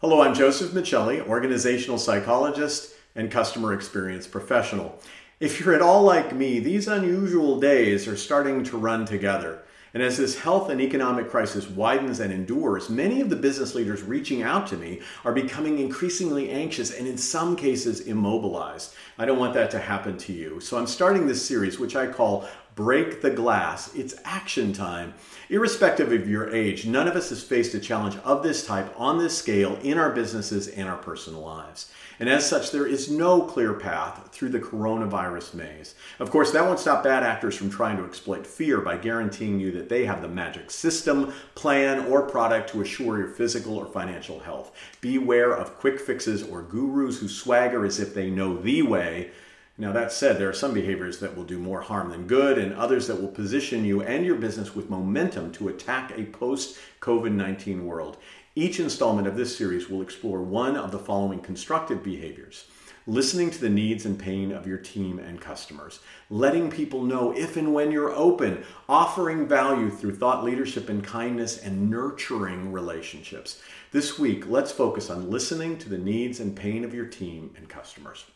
Hello, I'm Joseph Michelli, organizational psychologist and customer experience professional. If you're at all like me, these unusual days are starting to run together. And as this health and economic crisis widens and endures, many of the business leaders reaching out to me are becoming increasingly anxious and, in some cases, immobilized. I don't want that to happen to you. So I'm starting this series, which I call Break the Glass. It's action time. Irrespective of your age, none of us has faced a challenge of this type on this scale in our businesses and our personal lives. And as such, there is no clear path through the coronavirus maze. Of course, that won't stop bad actors from trying to exploit fear by guaranteeing you that they have the magic system, plan, or product to assure your physical or financial health. Beware of quick fixes or gurus who swagger as if they know the way now, that said, there are some behaviors that will do more harm than good, and others that will position you and your business with momentum to attack a post COVID 19 world. Each installment of this series will explore one of the following constructive behaviors listening to the needs and pain of your team and customers, letting people know if and when you're open, offering value through thought leadership and kindness, and nurturing relationships. This week, let's focus on listening to the needs and pain of your team and customers.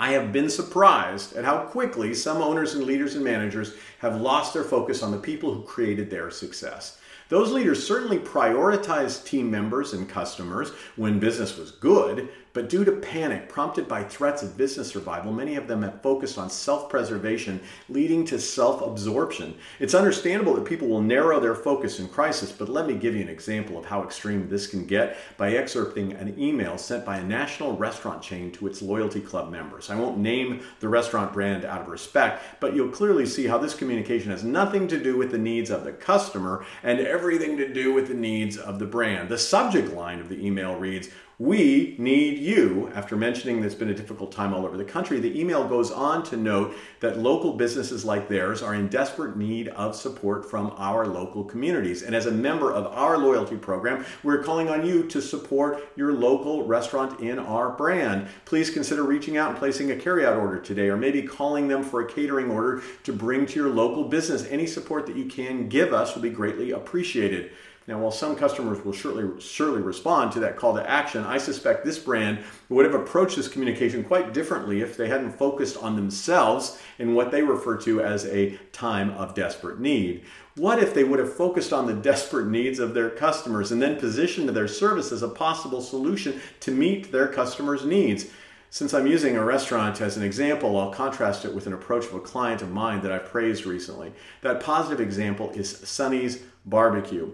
I have been surprised at how quickly some owners and leaders and managers have lost their focus on the people who created their success. Those leaders certainly prioritized team members and customers when business was good, but due to panic prompted by threats of business survival, many of them have focused on self preservation, leading to self absorption. It's understandable that people will narrow their focus in crisis, but let me give you an example of how extreme this can get by excerpting an email sent by a national restaurant chain to its loyalty club members. I won't name the restaurant brand out of respect, but you'll clearly see how this communication has nothing to do with the needs of the customer and everything to do with the needs of the brand. The subject line of the email reads, we need you. After mentioning that it's been a difficult time all over the country, the email goes on to note that local businesses like theirs are in desperate need of support from our local communities. And as a member of our loyalty program, we're calling on you to support your local restaurant in our brand. Please consider reaching out and placing a carryout order today, or maybe calling them for a catering order to bring to your local business. Any support that you can give us will be greatly appreciated. Now, while some customers will surely, surely respond to that call to action, I suspect this brand would have approached this communication quite differently if they hadn't focused on themselves in what they refer to as a time of desperate need. What if they would have focused on the desperate needs of their customers and then positioned their service as a possible solution to meet their customers' needs? Since I'm using a restaurant as an example, I'll contrast it with an approach of a client of mine that I praised recently. That positive example is Sonny's Barbecue.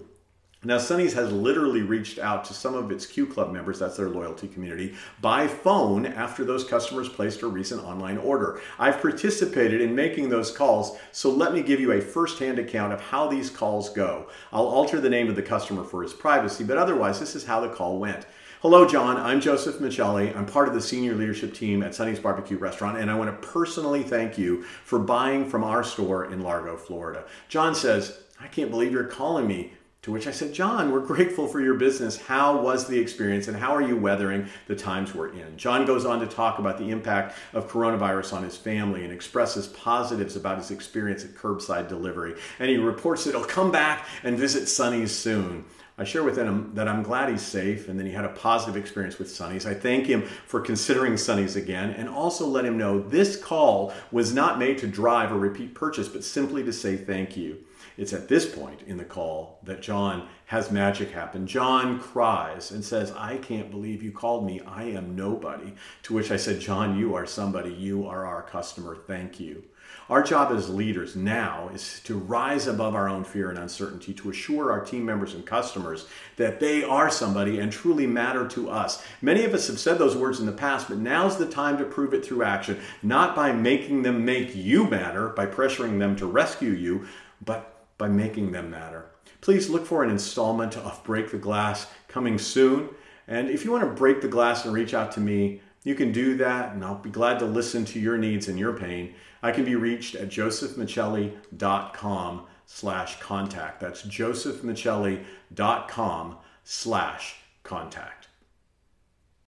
Now, Sonny's has literally reached out to some of its Q Club members, that's their loyalty community, by phone after those customers placed a recent online order. I've participated in making those calls, so let me give you a first hand account of how these calls go. I'll alter the name of the customer for his privacy, but otherwise, this is how the call went. Hello, John. I'm Joseph Michelli. I'm part of the senior leadership team at Sonny's Barbecue Restaurant, and I want to personally thank you for buying from our store in Largo, Florida. John says, I can't believe you're calling me. To which I said, John, we're grateful for your business. How was the experience and how are you weathering the times we're in? John goes on to talk about the impact of coronavirus on his family and expresses positives about his experience at curbside delivery. And he reports that he'll come back and visit Sonny's soon. I share with him that I'm glad he's safe and that he had a positive experience with Sonny's. I thank him for considering Sonny's again and also let him know this call was not made to drive a repeat purchase, but simply to say thank you. It's at this point in the call that John has magic happen. John cries and says, I can't believe you called me. I am nobody. To which I said, John, you are somebody. You are our customer. Thank you. Our job as leaders now is to rise above our own fear and uncertainty, to assure our team members and customers that they are somebody and truly matter to us. Many of us have said those words in the past, but now's the time to prove it through action, not by making them make you matter, by pressuring them to rescue you, but by making them matter. Please look for an installment of Break the Glass coming soon. And if you want to break the glass and reach out to me, you can do that, and I'll be glad to listen to your needs and your pain. I can be reached at josephmichelli.com slash contact. That's josephmichelli.com slash contact.